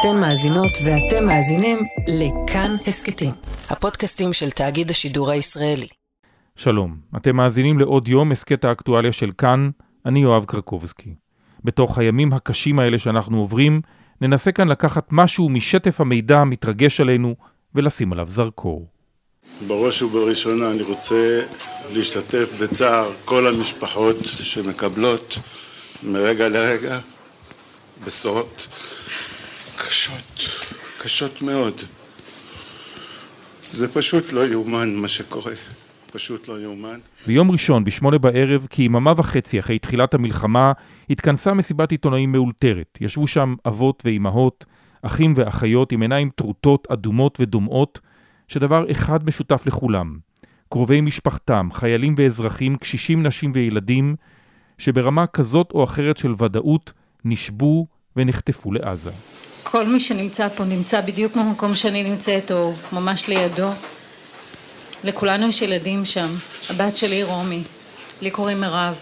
אתן מאזינות ואתם מאזינים לכאן הסכתים, הפודקאסטים של תאגיד השידור הישראלי. שלום, אתם מאזינים לעוד יום הסכת האקטואליה של כאן, אני יואב קרקובסקי. בתוך הימים הקשים האלה שאנחנו עוברים, ננסה כאן לקחת משהו משטף המידע המתרגש עלינו ולשים עליו זרקור. בראש ובראשונה אני רוצה להשתתף בצער כל המשפחות שמקבלות מרגע לרגע בשורות קשות, קשות מאוד. זה פשוט לא יאומן מה שקורה, פשוט לא יאומן. ביום ראשון, בשמונה בערב, כיממה וחצי אחרי תחילת המלחמה, התכנסה מסיבת עיתונאים מאולתרת. ישבו שם אבות ואימהות, אחים ואחיות עם עיניים טרוטות, אדומות ודומעות, שדבר אחד משותף לכולם. קרובי משפחתם, חיילים ואזרחים, קשישים, נשים וילדים, שברמה כזאת או אחרת של ודאות נשבו ונחטפו לעזה. כל מי שנמצא פה נמצא בדיוק במקום שאני נמצאת או ממש לידו. לכולנו יש ילדים שם. הבת שלי רומי, לי קוראים מירב.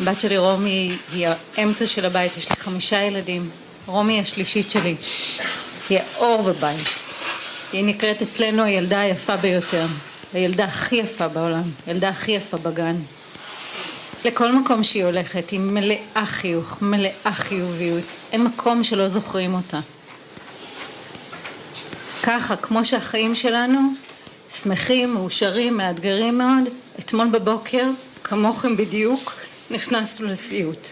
הבת שלי רומי היא האמצע של הבית, יש לי חמישה ילדים. רומי היא השלישית שלי. היא האור בבית. היא נקראת אצלנו הילדה היפה ביותר. הילדה הכי יפה בעולם. הילדה הכי יפה בגן. לכל מקום שהיא הולכת, היא מלאה חיוך, מלאה חיוביות, אין מקום שלא זוכרים אותה. ככה, כמו שהחיים שלנו שמחים, מאושרים, מאתגרים מאוד, אתמול בבוקר, כמוכם בדיוק, נכנסנו לסיוט.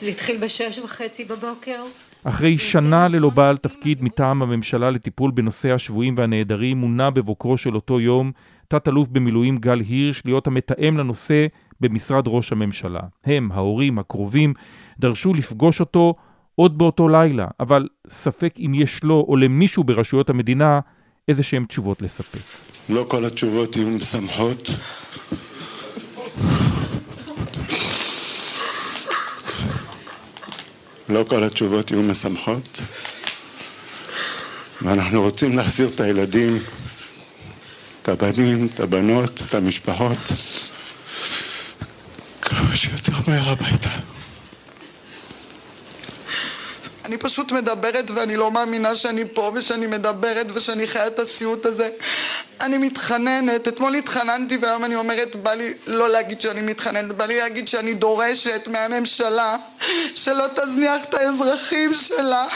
זה התחיל בשש וחצי בבוקר. אחרי שנה ללא בעל תפקיד מטעם הממשלה לטיפול בנושא השבויים והנעדרים, מונה בבוקרו של אותו יום תת-אלוף במילואים גל הירש להיות המתאם לנושא במשרד ראש הממשלה. הם, ההורים, הקרובים, דרשו לפגוש אותו עוד באותו לילה, אבל ספק אם יש לו או למישהו ברשויות המדינה איזה שהם תשובות לספק. לא כל התשובות יהיו משמחות. לא כל התשובות יהיו משמחות. ואנחנו רוצים להחזיר את הילדים, את הבנים, את הבנות, את המשפחות, כמה שיותר מהר הביתה. אני פשוט מדברת ואני לא מאמינה שאני פה ושאני מדברת ושאני חיה את הסיוט הזה. אני מתחננת, אתמול התחננתי והיום אני אומרת, בא לי לא להגיד שאני מתחננת, בא לי להגיד שאני דורשת מהממשלה שלא תזניח את האזרחים שלה.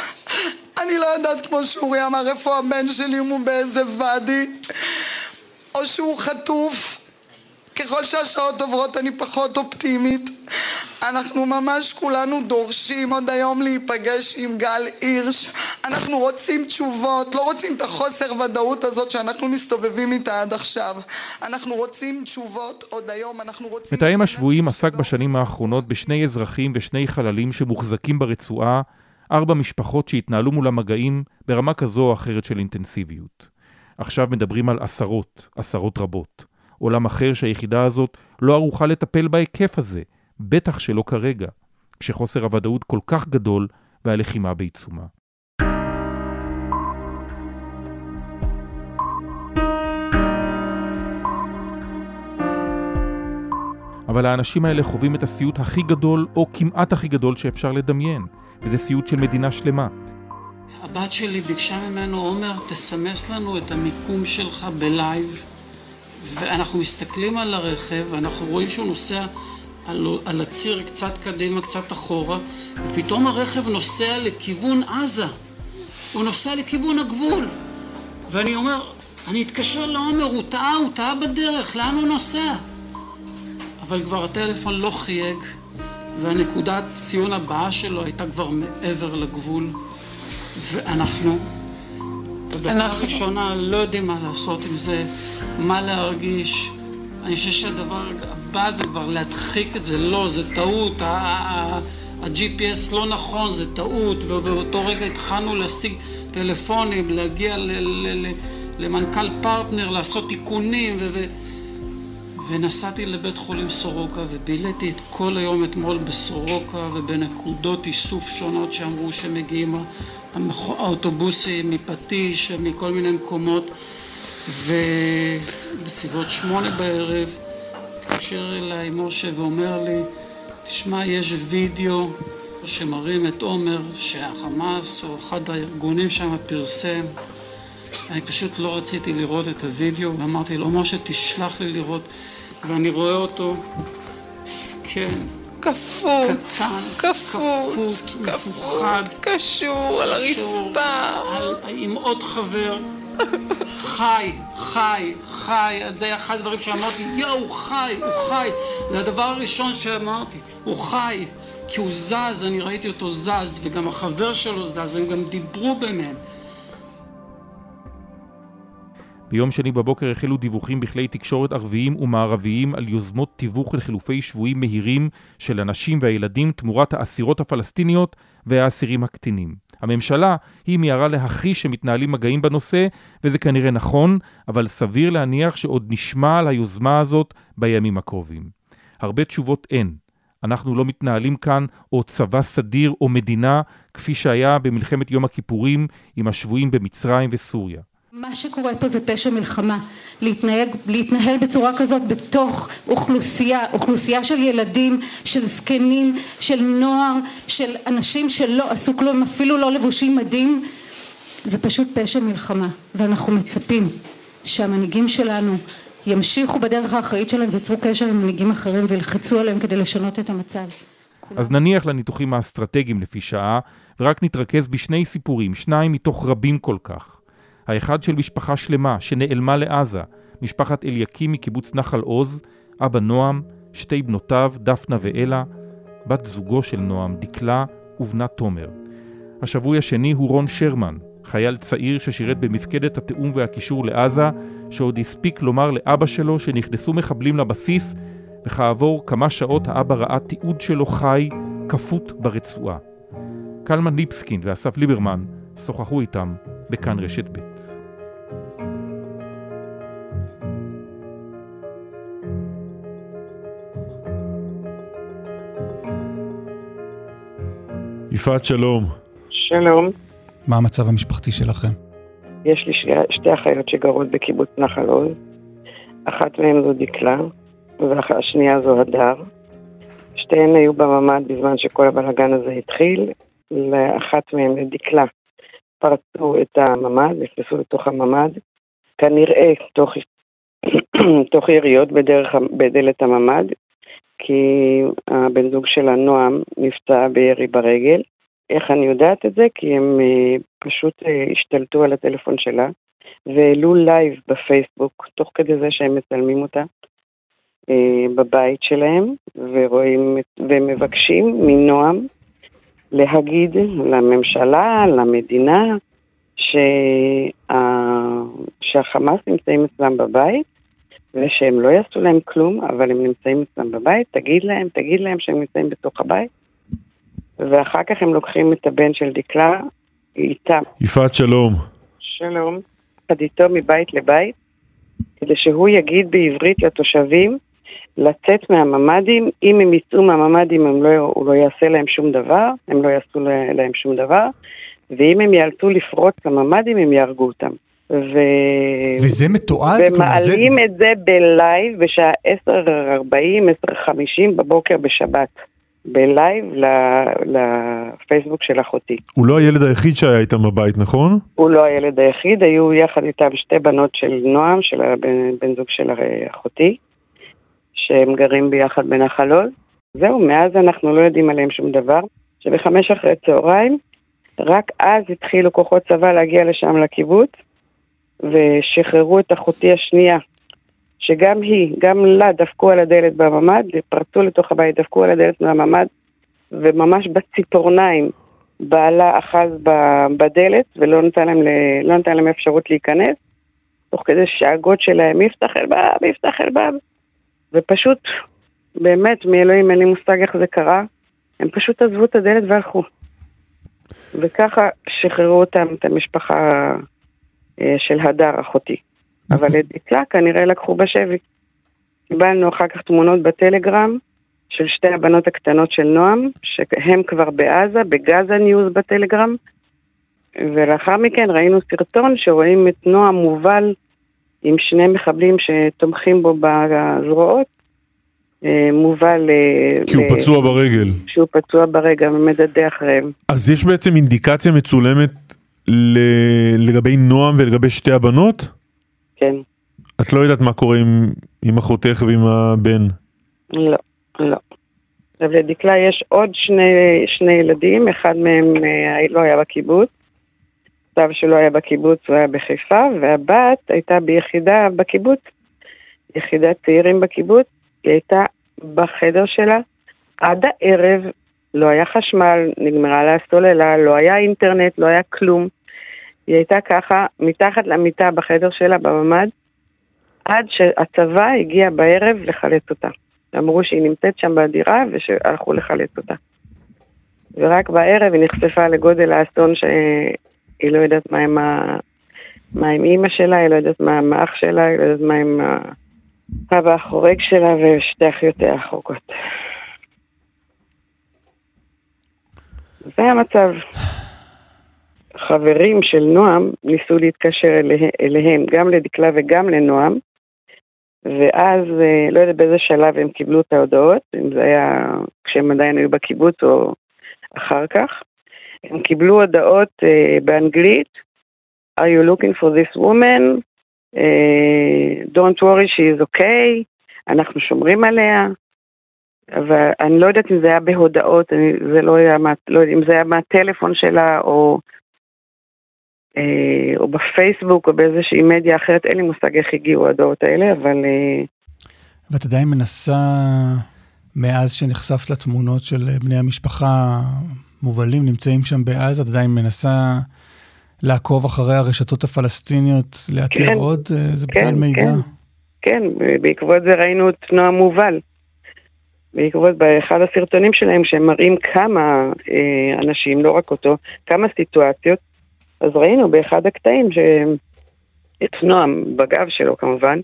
אני לא יודעת, כמו שאורי אמר, איפה הבן שלי, אם הוא באיזה ואדי, או שהוא חטוף. ככל שהשעות עוברות אני פחות אופטימית. אנחנו ממש כולנו דורשים עוד היום להיפגש עם גל הירש. אנחנו רוצים תשובות, לא רוצים את החוסר ודאות הזאת שאנחנו מסתובבים איתה עד עכשיו. אנחנו רוצים תשובות עוד היום, אנחנו רוצים... מתאם השבויים עסק בשנים האחרונות בשני אזרחים ושני חללים שמוחזקים ברצועה, ארבע משפחות שהתנהלו מול המגעים ברמה כזו או אחרת של אינטנסיביות. עכשיו מדברים על עשרות, עשרות רבות. עולם אחר שהיחידה הזאת לא ערוכה לטפל בהיקף הזה, בטח שלא כרגע, כשחוסר הוודאות כל כך גדול והלחימה בעיצומה. אבל האנשים האלה חווים את הסיוט הכי גדול, או כמעט הכי גדול שאפשר לדמיין, וזה סיוט של מדינה שלמה. הבת שלי ביקשה ממנו, עומר, תסמס לנו את המיקום שלך בלייב. ואנחנו מסתכלים על הרכב, ואנחנו רואים שהוא נוסע על, על הציר קצת קדימה, קצת אחורה, ופתאום הרכב נוסע לכיוון עזה. הוא נוסע לכיוון הגבול. ואני אומר, אני אתקשר לעומר, הוא טעה, הוא טעה בדרך, לאן הוא נוסע? אבל כבר הטלפון לא חייג, והנקודת ציון הבאה שלו הייתה כבר מעבר לגבול, ואנחנו בדקה הראשונה לא יודעים מה לעשות עם זה, מה להרגיש. אני חושב שהדבר הבא זה כבר להדחיק את זה, לא, זה טעות, ה-GPS לא נכון, זה טעות, ובאותו רגע התחלנו להשיג טלפונים, להגיע למנכ"ל פרטנר, לעשות תיקונים, ו... ונסעתי לבית חולים סורוקה וביליתי את כל היום אתמול בסורוקה ובנקודות איסוף שונות שאמרו שמגיעים האוטובוסים מפטיש ומכל מיני מקומות ובסביבות שמונה בערב התקשר אליי משה ואומר לי תשמע יש וידאו שמראים את עומר שהחמאס או אחד הארגונים שם פרסם אני פשוט לא רציתי לראות את הוידאו ואמרתי לו משה תשלח לי לראות ואני רואה אותו זקן כפות, קטן, כפות, כפות, קשור על הרצפה. על- עם עוד חבר חי, חי, חי, זה היה אחד הדברים שאמרתי, יואו, הוא חי, הוא חי. זה הדבר הראשון שאמרתי, הוא חי, כי הוא זז, אני ראיתי אותו זז, וגם החבר שלו זז, הם גם דיברו ביניהם. ביום שני בבוקר החלו דיווחים בכלי תקשורת ערביים ומערביים על יוזמות תיווך לחילופי שבויים מהירים של הנשים והילדים תמורת האסירות הפלסטיניות והאסירים הקטינים. הממשלה היא מיהרה להכחיש שמתנהלים מגעים בנושא, וזה כנראה נכון, אבל סביר להניח שעוד נשמע על היוזמה הזאת בימים הקרובים. הרבה תשובות אין. אנחנו לא מתנהלים כאן או צבא סדיר או מדינה כפי שהיה במלחמת יום הכיפורים עם השבויים במצרים וסוריה. מה שקורה פה זה פשע מלחמה, להתנהג, להתנהל בצורה כזאת בתוך אוכלוסייה, אוכלוסייה של ילדים, של זקנים, של נוער, של אנשים שלא עשו כלום, אפילו לא לבושים מדים, זה פשוט פשע מלחמה, ואנחנו מצפים שהמנהיגים שלנו ימשיכו בדרך האחראית שלהם ויצרו קשר עם מנהיגים אחרים וילחצו עליהם כדי לשנות את המצב. אז נניח לניתוחים האסטרטגיים לפי שעה, ורק נתרכז בשני סיפורים, שניים מתוך רבים כל כך. האחד של משפחה שלמה שנעלמה לעזה, משפחת אליקים מקיבוץ נחל עוז, אבא נועם, שתי בנותיו, דפנה ואלה, בת זוגו של נועם, דקלה ובנה תומר. השבוי השני הוא רון שרמן, חייל צעיר ששירת במפקדת התיאום והקישור לעזה, שעוד הספיק לומר לאבא שלו שנכנסו מחבלים לבסיס, וכעבור כמה שעות האבא ראה תיעוד שלו חי, כפות ברצועה. קלמן ליבסקין ואסף ליברמן שוחחו איתם בכאן רשת ב'. יפעת שלום. שלום, מה המצב המשפחתי שלכם? יש לי שתי, שתי אחיות שגרות בקיבוץ נחל עוז. אחת מהן זו דקלה, והשנייה זו הדר. שתיהן היו בממ"ד בזמן שכל הבלאגן הזה התחיל. לאחת מהן, לדקלה, פרצו את הממ"ד, נכנסו לתוך הממ"ד, כנראה תוך, תוך יריות בדרך, בדלת הממ"ד, כי הבן זוג שלה, נועם, נפצע בירי ברגל. איך אני יודעת את זה? כי הם אה, פשוט אה, השתלטו על הטלפון שלה והעלו לייב בפייסבוק, תוך כדי זה שהם מצלמים אותה אה, בבית שלהם, ורואים, ומבקשים מנועם להגיד לממשלה, למדינה, שה... שהחמאס נמצאים אצלם בבית ושהם לא יעשו להם כלום, אבל הם נמצאים אצלם בבית, תגיד להם, תגיד להם שהם נמצאים בתוך הבית. ואחר כך הם לוקחים את הבן של דקלה איתם, יפעת שלום. שלום, יחד איתו מבית לבית, כדי שהוא יגיד בעברית לתושבים לצאת מהממ"דים, אם הם יצאו מהממ"דים הם לא, הוא לא יעשה להם שום דבר, הם לא יעשו לה- להם שום דבר, ואם הם יאלצו לפרוץ לממ"דים הם יהרגו אותם. ו... וזה מתועד? ומעלים זה- את זה בלייב בשעה 10:40, 10:50 בבוקר בשבת. בלייב לפייסבוק של אחותי. הוא לא הילד היחיד שהיה איתם בבית, נכון? הוא לא הילד היחיד, היו יחד איתם שתי בנות של נועם, של הבן בן זוג של אחותי, שהם גרים ביחד בנחל עוז. זהו, מאז אנחנו לא יודעים עליהם שום דבר. שבחמש אחרי צהריים, רק אז התחילו כוחות צבא להגיע לשם לקיבוץ, ושחררו את אחותי השנייה, שגם היא, גם לה דפקו על הדלת בממ"ד, פרצו לתוך הבית, דפקו על הדלת מהממ"ד, וממש בציפורניים בעלה אחז בדלת ולא נתן להם, לא נתן להם אפשרות להיכנס, תוך כדי שהגות שלהם יפתח אלבב, יפתח אלבב, ופשוט, באמת, מאלוהים אין לי מושג איך זה קרה, הם פשוט עזבו את הדלת והלכו. וככה שחררו אותם, את המשפחה אה, של הדר, אחותי. אבל את דקלה כנראה לקחו בשבי. קיבלנו אחר כך תמונות בטלגרם של שתי הבנות הקטנות של נועם, שהם כבר בעזה, בגאזה ניוז בטלגרם, ולאחר מכן ראינו סרטון שרואים את נועם מובל עם שני מחבלים שתומכים בו בזרועות, אה, מובא ל... כי הוא פצוע ברגל. שהוא פצוע ברגל ומדדה אחריהם. אז יש בעצם אינדיקציה מצולמת ל... לגבי נועם ולגבי שתי הבנות? כן. את לא יודעת מה קורה עם, עם אחותך ועם הבן? לא, לא. לדקלה יש עוד שני, שני ילדים, אחד מהם אה, לא היה בקיבוץ, סב שלו היה בקיבוץ, הוא היה בחיפה, והבת הייתה ביחידה בקיבוץ, יחידת צעירים בקיבוץ, היא הייתה בחדר שלה עד הערב, לא היה חשמל, נגמרה לה הסוללה, לא היה אינטרנט, לא היה כלום. היא הייתה ככה, מתחת למיטה בחדר שלה בממ"ד, עד שהצבא הגיע בערב לחלץ אותה. אמרו שהיא נמצאת שם בדירה ושהלכו לחלץ אותה. ורק בערב היא נחשפה לגודל האסון שהיא לא יודעת מה עם, ה... מה עם אימא שלה, היא לא יודעת מה עם האח שלה, היא לא יודעת מה עם האבא החורג שלה ושתי אחיותיה החורגות. זה המצב. חברים של נועם ניסו להתקשר אלה, אליהם, גם לדקלה וגם לנועם, ואז אה, לא יודעת באיזה שלב הם קיבלו את ההודעות, אם זה היה כשהם עדיין היו בקיבוץ או אחר כך. הם קיבלו הודעות uh, באנגלית, are you looking for this woman? Uh, don't worry, she is okay, אנחנו שומרים עליה. אבל אני לא יודעת אם זה היה בהודעות, אני, זה לא היה, לא יודעת אם זה היה מהטלפון שלה או אה, או בפייסבוק או באיזושהי מדיה אחרת, אין לי מושג איך הגיעו הדעות האלה, אבל... אה, ואת עדיין מנסה, מאז שנחשפת לתמונות של בני המשפחה מובלים, נמצאים שם בעזה, את עדיין מנסה לעקוב אחרי הרשתות הפלסטיניות, לאתר כן, עוד? אה, זה כן, בכלל מידע. כן, כן, בעקבות זה ראינו את נועה מובל. בעקבות באחד הסרטונים שלהם, שהם מראים כמה אה, אנשים, לא רק אותו, כמה סיטואציות, אז ראינו באחד הקטעים שאת נועם, בגב שלו כמובן,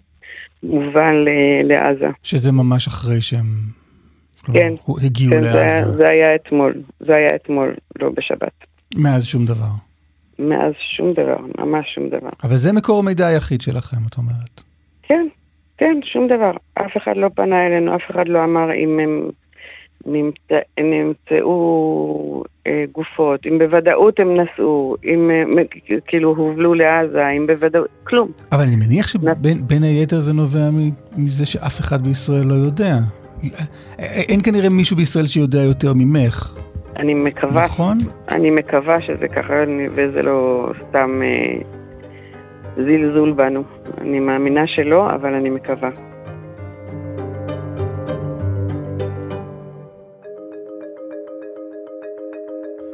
מובל לעזה. שזה ממש אחרי שהם כן, הגיעו כן, לעזה. זה זה היה אתמול, זה היה אתמול, לא בשבת. מאז שום דבר. מאז שום דבר, ממש שום דבר. אבל זה מקור המידע היחיד שלכם, את אומרת. כן, כן, שום דבר. אף אחד לא פנה אלינו, אף אחד לא אמר אם הם נמצא, נמצאו אה, גופות, אם בוודאות הם נסעו, אם אה, כאילו הובלו לעזה, אם בוודאות, כלום. אבל אני מניח שבין היתר זה נובע מזה שאף אחד בישראל לא יודע. אין כנראה מישהו בישראל שיודע יותר ממך. אני מקווה, נכון? אני מקווה שזה ככה וזה לא סתם אה, זלזול בנו. אני מאמינה שלא, אבל אני מקווה.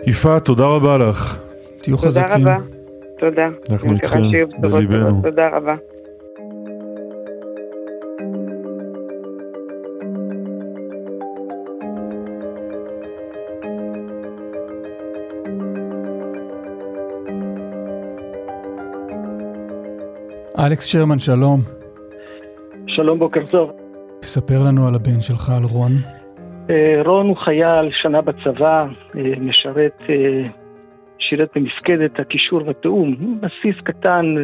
יפעת, תודה רבה לך. תהיו חזקים. תודה רבה. תודה. אנחנו איתכם, בליבנו. תודה רבה. אלכס שרמן, שלום. שלום, בוקר טוב. תספר לנו על הבן שלך, על רון. אה, רון הוא חייל, שנה בצבא, אה, משרת, אה, שירת במפקדת הקישור והתיאום, בסיס קטן,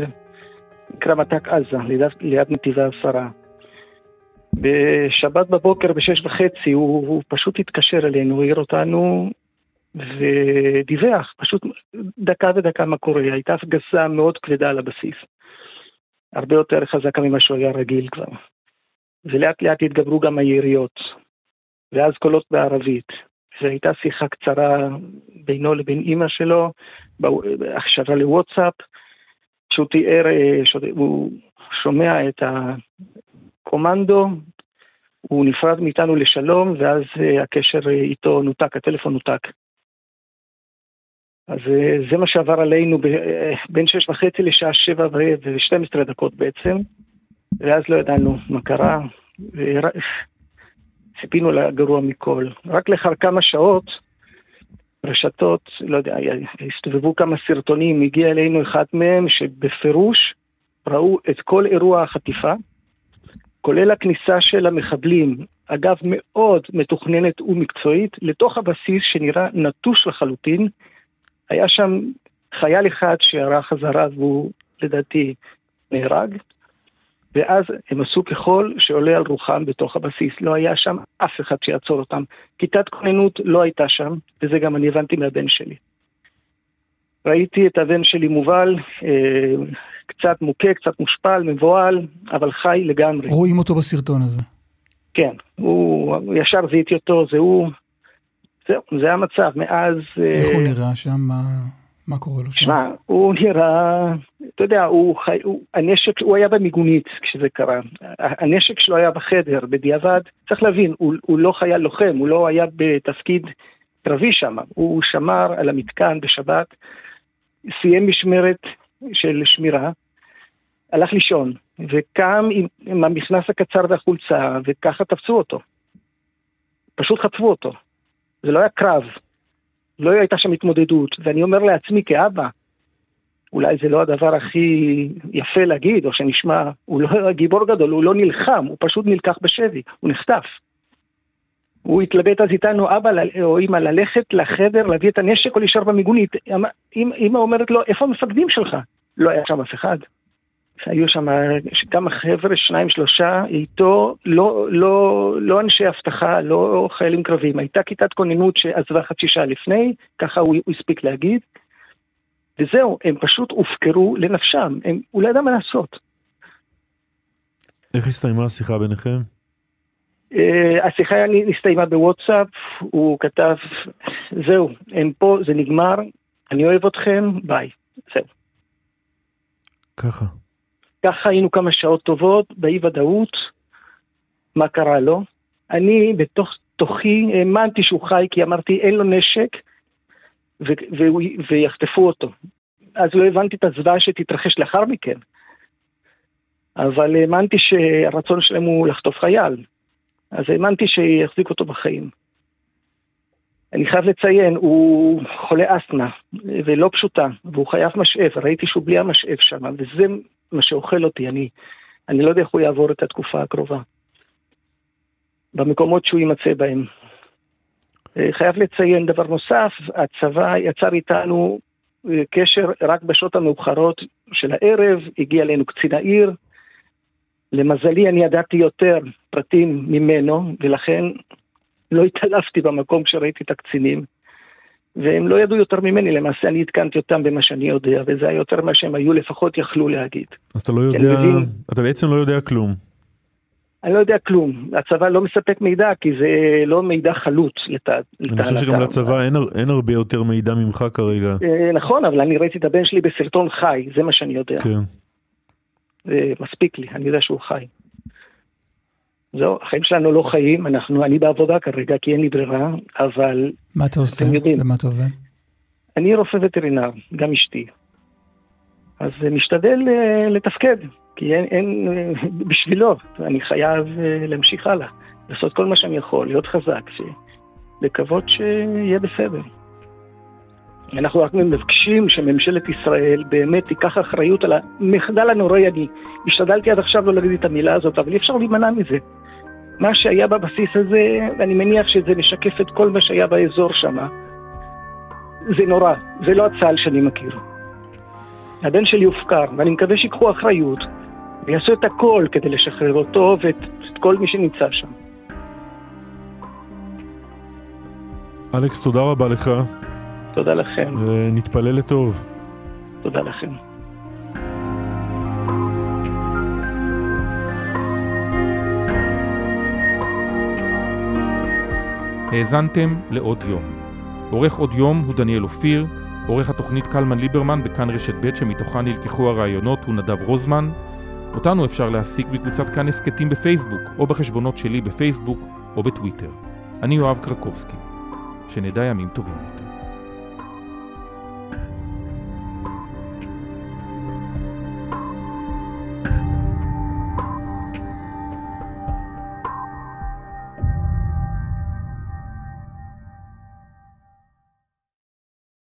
נקרא מת"ק עזה, ליד, ליד נתיבי העשרה. בשבת בבוקר בשש וחצי הוא, הוא פשוט התקשר אלינו, העיר אותנו ודיווח, פשוט דקה ודקה מה קורה, הייתה הפגזה מאוד כבדה על הבסיס. הרבה יותר חזקה ממה שהוא היה רגיל כבר. ולאט לאט התגברו גם היריות. ואז קולות בערבית. והייתה שיחה קצרה בינו לבין אימא שלו, הכשרה לוואטסאפ, שהוא תיאר, הוא שומע את הקומנדו, הוא נפרד מאיתנו לשלום, ואז הקשר איתו נותק, הטלפון נותק. אז אה, זה מה שעבר עלינו בין שש וחצי לשעה שבע ושתים עשרה דקות בעצם, ואז לא ידענו מה קרה. ציפינו לגרוע מכל. רק לאחר כמה שעות, רשתות, לא יודע, הסתובבו כמה סרטונים, הגיע אלינו אחד מהם שבפירוש ראו את כל אירוע החטיפה, כולל הכניסה של המחבלים, אגב מאוד מתוכננת ומקצועית, לתוך הבסיס שנראה נטוש לחלוטין. היה שם חייל אחד שערך חזרה והוא לדעתי נהרג. ואז הם עשו ככל שעולה על רוחם בתוך הבסיס. לא היה שם אף אחד שיעצור אותם. כיתת כוננות לא הייתה שם, וזה גם אני הבנתי מהבן שלי. ראיתי את הבן שלי מובל, אה, קצת מוכה, קצת מושפל, מבוהל, אבל חי לגמרי. רואים אותו בסרטון הזה. כן, הוא, ישר זיהיתי אותו, זה הוא, זהו, זה המצב, מאז... איך הוא אה, נראה שם? מה, מה קורה לו שם? שמע, הוא נראה, אתה יודע, הוא חי, הוא, הנשק, הוא היה במיגונית כשזה קרה. הנשק שלו היה בחדר, בדיעבד, צריך להבין, הוא, הוא לא חייל לוחם, הוא לא היה בתפקיד קרבי שם, הוא שמר על המתקן בשבת, סיים משמרת של שמירה, הלך לישון, וקם עם, עם המכנס הקצר והחולצה, וככה תפסו אותו. פשוט חטפו אותו. זה לא היה קרב, לא הייתה שם התמודדות, ואני אומר לעצמי כאבא, אולי זה לא הדבר הכי יפה להגיד, או שנשמע, הוא לא גיבור גדול, הוא לא נלחם, הוא פשוט נלקח בשבי, הוא נחטף. הוא התלבט אז איתנו, אבא או אמא, ללכת לחדר, להביא את הנשק או להישאר במיגונית. אמא אומרת לו, איפה המפקדים שלך? לא היה שם אף אחד. היו שם כמה חבר'ה, שניים, שלושה, איתו, לא, לא, לא אנשי אבטחה, לא חיילים קרביים. הייתה כיתת כוננות שעזבה חצי שעה לפני, ככה הוא, הוא הספיק להגיד. וזהו, הם פשוט הופקרו לנפשם, הם, הוא לא ידע מה לעשות. איך הסתיימה השיחה ביניכם? Uh, השיחה נסתיימה בוואטסאפ, הוא כתב, זהו, הם פה, זה נגמר, אני אוהב אתכם, ביי, זהו. ככה. ככה היינו כמה שעות טובות, באי ודאות, מה קרה לו. אני בתוך תוכי האמנתי שהוא חי, כי אמרתי, אין לו נשק, ויחטפו אותו. אז לא הבנתי את הזוועה שתתרחש לאחר מכן. אבל האמנתי שהרצון שלהם הוא לחטוף חייל. אז האמנתי שיחזיק אותו בחיים. אני חייב לציין, הוא חולה אסתמה, ולא פשוטה, והוא חייב משאף, ראיתי שהוא בלי המשאף שם, וזה מה שאוכל אותי, אני, אני לא יודע איך הוא יעבור את התקופה הקרובה. במקומות שהוא יימצא בהם. אה, חייב לציין דבר נוסף, הצבא יצר איתנו אה, קשר רק בשעות המאוחרות של הערב, הגיע אלינו קצין העיר. למזלי אני ידעתי יותר פרטים ממנו, ולכן לא התעלפתי במקום כשראיתי את הקצינים. והם לא ידעו יותר ממני, למעשה אני עדכנתי אותם במה שאני יודע, וזה היה יותר ממה שהם היו לפחות יכלו להגיד. אז אתה לא יודע, מבין, אתה בעצם לא יודע כלום. אני לא יודע כלום, הצבא לא מספק מידע כי זה לא מידע חלוט לטענתם. אני חושב שגם לצבא אין, אין הרבה יותר מידע ממך כרגע. אה, נכון, אבל אני ראיתי את הבן שלי בסרטון חי, זה מה שאני יודע. כן. מספיק לי, אני יודע שהוא חי. זהו, החיים שלנו לא חיים, אנחנו, אני בעבודה כרגע כי אין לי ברירה, אבל... מה אתה עושה? ומה אתה עובד? אני רופא וטרינר, גם אשתי. אז משתדל uh, לתפקד, כי אין, אין uh, בשבילו, אני חייב uh, להמשיך הלאה, לעשות כל מה שאני יכול, להיות חזק, ש... לקוות שיהיה בסדר. אנחנו רק מבקשים שממשלת ישראל באמת תיקח אחריות על המחדל הנוראי. אני השתדלתי עד עכשיו לא להגיד את המילה הזאת, אבל אי אפשר להימנע מזה. מה שהיה בבסיס הזה, אני מניח שזה משקף את כל מה שהיה באזור שם. זה נורא, זה לא הצה"ל שאני מכיר. הבן שלי הופקר, ואני מקווה שיקחו אחריות ויעשו את הכל כדי לשחרר אותו ואת כל מי שנמצא שם. אלכס, תודה רבה לך. תודה לכם. ונתפלל לטוב. תודה לכם. האזנתם לעוד יום. עורך עוד יום הוא דניאל אופיר, עורך התוכנית קלמן ליברמן בכאן רשת ב' שמתוכה נלקחו הרעיונות הוא נדב רוזמן. אותנו אפשר להשיג בקבוצת כאן הסכתים בפייסבוק, או בחשבונות שלי בפייסבוק או בטוויטר. אני יואב קרקובסקי. שנדע ימים טובים יותר.